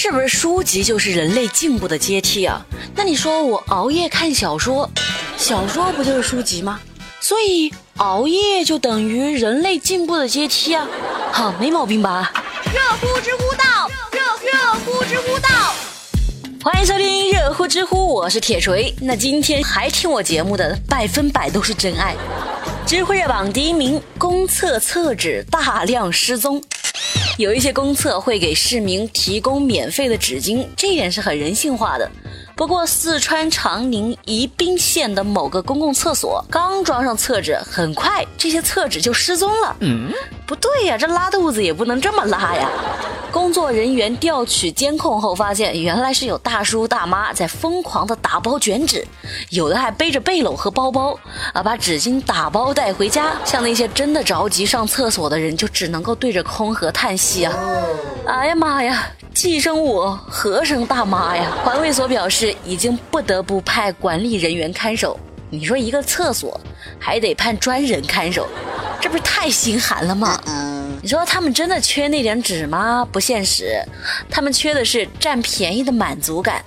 是不是书籍就是人类进步的阶梯啊？那你说我熬夜看小说，小说不就是书籍吗？所以熬夜就等于人类进步的阶梯啊？好，没毛病吧？热乎知乎到，热热乎知乎道。欢迎收听热乎知乎，我是铁锤。那今天还听我节目的，百分百都是真爱。知乎热榜第一名，公厕厕纸大量失踪。有一些公厕会给市民提供免费的纸巾，这一点是很人性化的。不过，四川长宁宜宾县的某个公共厕所刚装上厕纸，很快这些厕纸就失踪了。嗯，不对呀，这拉肚子也不能这么拉呀。工作人员调取监控后发现，原来是有大叔大妈在疯狂的打包卷纸，有的还背着背篓和包包啊，把纸巾打包带回家。像那些真的着急上厕所的人，就只能够对着空盒叹息啊！哎呀妈呀！寄生我何生大妈呀！环卫所表示，已经不得不派管理人员看守。你说一个厕所还得派专人看守，这不是太心寒了吗？你说他们真的缺那点纸吗？不现实，他们缺的是占便宜的满足感。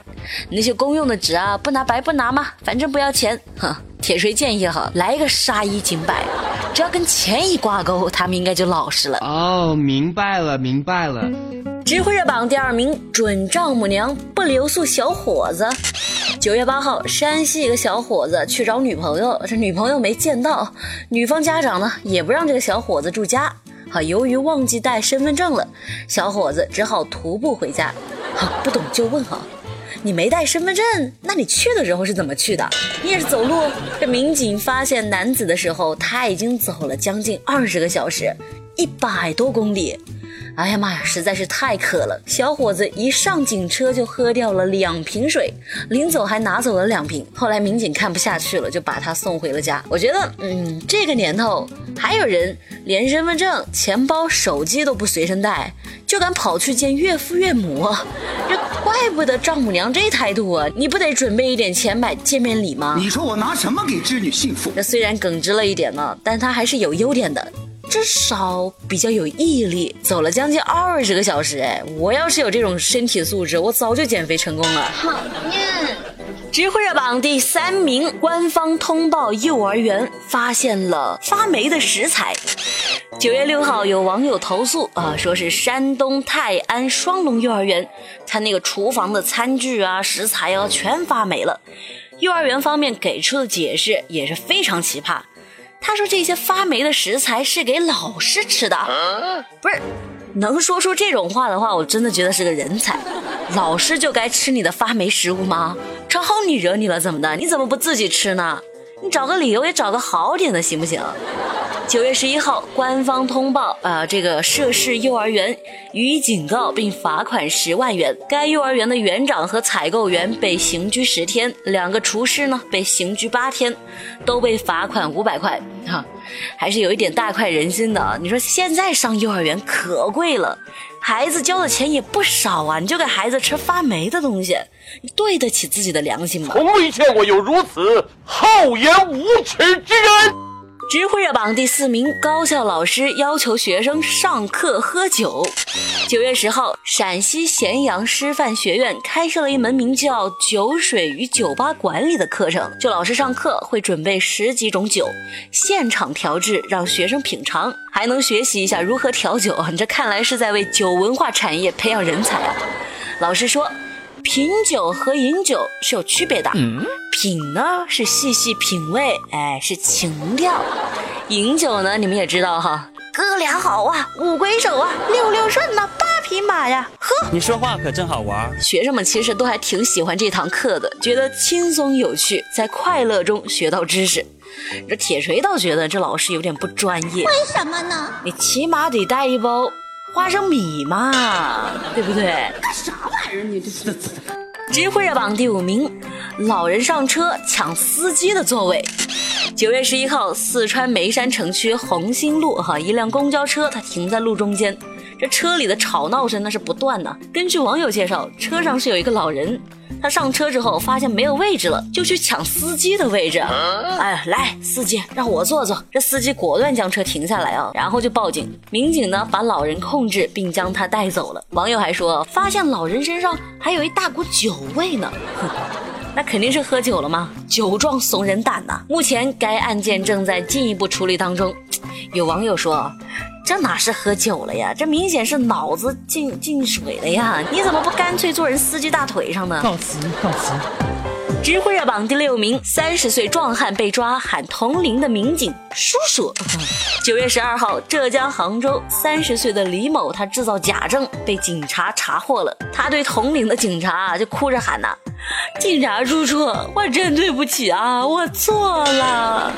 那些公用的纸啊，不拿白不拿嘛，反正不要钱。哼，铁锤建议哈，来一个杀一儆百，只要跟钱一挂钩，他们应该就老实了。哦，明白了，明白了。知乎热榜第二名，准丈母娘不留宿小伙子。九月八号，山西一个小伙子去找女朋友，这女朋友没见到，女方家长呢也不让这个小伙子住家。好，由于忘记带身份证了，小伙子只好徒步回家。好，不懂就问哈，你没带身份证，那你去的时候是怎么去的？你也是走路？这民警发现男子的时候，他已经走了将近二十个小时，一百多公里。哎呀妈呀，实在是太渴了！小伙子一上警车就喝掉了两瓶水，临走还拿走了两瓶。后来民警看不下去了，就把他送回了家。我觉得，嗯，这个年头还有人连身份证、钱包、手机都不随身带，就敢跑去见岳父岳母，这怪不得丈母娘这态度啊！你不得准备一点钱买见面礼吗？你说我拿什么给织女幸福？这虽然耿直了一点呢，但他还是有优点的。至少比较有毅力，走了将近二十个小时。哎，我要是有这种身体素质，我早就减肥成功了。讨厌！知乎热榜第三名，官方通报幼儿园发现了发霉的食材。九月六号，有网友投诉啊，说是山东泰安双龙幼儿园，他那个厨房的餐具啊、食材啊全发霉了。幼儿园方面给出的解释也是非常奇葩。他说：“这些发霉的食材是给老师吃的，不是？能说出这种话的话，我真的觉得是个人才。老师就该吃你的发霉食物吗？正好你惹你了，怎么的？你怎么不自己吃呢？你找个理由也找个好点的，行不行？”九月十一号，官方通报啊，这个涉事幼儿园予以警告并罚款十万元。该幼儿园的园长和采购员被刑拘十天，两个厨师呢被刑拘八天，都被罚款五百块。哈，还是有一点大快人心的。你说现在上幼儿园可贵了，孩子交的钱也不少啊，你就给孩子吃发霉的东西，你对得起自己的良心吗？从未见过有如此厚颜无耻之人。知乎热榜第四名，高校老师要求学生上课喝酒。九月十号，陕西咸阳师范学院开设了一门名叫《酒水与酒吧管理》的课程。就老师上课会准备十几种酒，现场调制，让学生品尝，还能学习一下如何调酒。你这看来是在为酒文化产业培养人才啊！老师说。品酒和饮酒是有区别的，品呢是细细品味，哎是情调；饮酒呢，你们也知道哈，哥俩好啊，五魁首啊，六六顺呐，八匹马呀，呵，你说话可真好玩。学生们其实都还挺喜欢这堂课的，觉得轻松有趣，在快乐中学到知识。这铁锤倒觉得这老师有点不专业，为什么呢？你起码得带一包。花生米嘛，对不对？干啥玩意儿？你这这这！知乎热榜第五名，老人上车抢司机的座位。九月十一号，四川眉山城区红星路哈，一辆公交车它停在路中间，这车里的吵闹声那是不断的。根据网友介绍，车上是有一个老人，他上车之后发现没有位置了，就去抢司机的位置。哎，来，司机，让我坐坐。这司机果断将车停下来啊，然后就报警。民警呢把老人控制并将他带走了。网友还说，发现老人身上还有一大股酒味呢。那肯定是喝酒了吗？酒壮怂人胆呐！目前该案件正在进一步处理当中。有网友说。这哪是喝酒了呀？这明显是脑子进进水了呀！你怎么不干脆坐人司机大腿上呢？告辞，告辞。知乎热榜第六名，三十岁壮汉被抓，喊同龄的民警叔叔。九月十二号，浙江杭州三十岁的李某，他制造假证被警察查获了。他对同龄的警察就哭着喊呐。警察叔叔，我真对不起啊，我错了。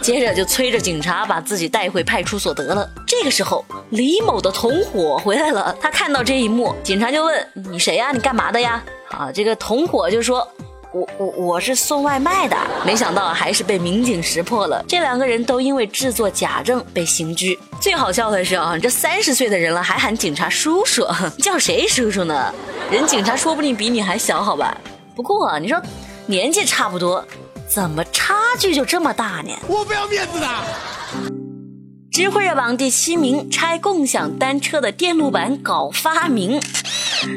接着就催着警察把自己带回派出所得了。这个时候，李某的同伙回来了，他看到这一幕，警察就问：“你谁呀？你干嘛的呀？”啊，这个同伙就说：“我我我是送外卖的。”没想到还是被民警识破了。这两个人都因为制作假证被刑拘。最好笑的是啊，这三十岁的人了还喊警察叔叔，叫谁叔叔呢？人警察说不定比你还小，好吧？不过你说年纪差不多，怎么差距就这么大呢？我不要面子的。知乎热榜第七名，拆共享单车的电路板搞发明。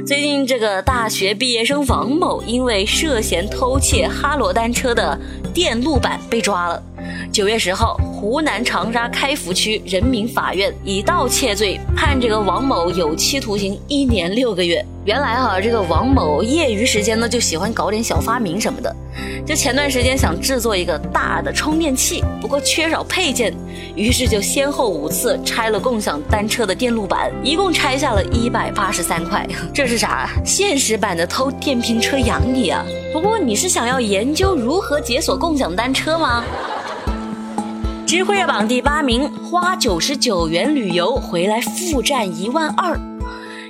最近这个大学毕业生王某因为涉嫌偷窃哈罗单车的电路板被抓了。九月十号，湖南长沙开福区人民法院以盗窃罪判这个王某有期徒刑一年六个月。原来哈，这个王某业余时间呢就喜欢搞点小发明什么的。就前段时间想制作一个大的充电器，不过缺少配件，于是就先后五次拆了共享单车的电路板，一共拆下了一百八十三块。这是啥？现实版的偷电瓶车养你啊！不过你是想要研究如何解锁共享单车吗？知乎热榜第八名，花九十九元旅游回来负债一万二。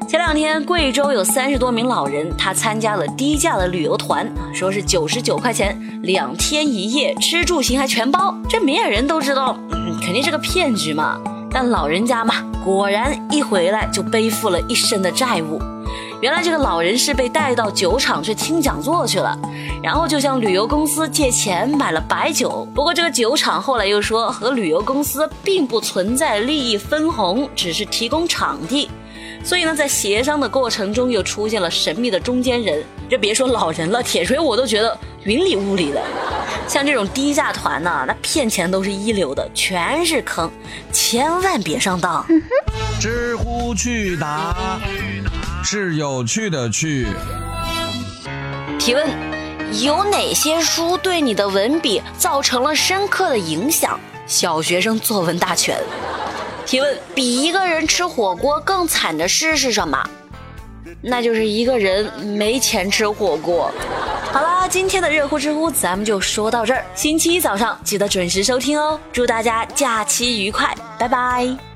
前两天，贵州有三十多名老人，他参加了低价的旅游团，说是九十九块钱两天一夜，吃住行还全包。这明眼人都知道，嗯，肯定是个骗局嘛。但老人家嘛，果然一回来就背负了一身的债务。原来这个老人是被带到酒厂去听讲座去了，然后就向旅游公司借钱买了白酒。不过这个酒厂后来又说和旅游公司并不存在利益分红，只是提供场地。所以呢，在协商的过程中，又出现了神秘的中间人。这别说老人了，铁锤我都觉得云里雾里的。像这种低价团呢，那骗钱都是一流的，全是坑，千万别上当。知乎去答是有趣的趣。提问：有哪些书对你的文笔造成了深刻的影响？小学生作文大全。提问：比一个人吃火锅更惨的事是什么？那就是一个人没钱吃火锅。好啦，今天的热乎知乎咱们就说到这儿。星期一早上记得准时收听哦。祝大家假期愉快，拜拜。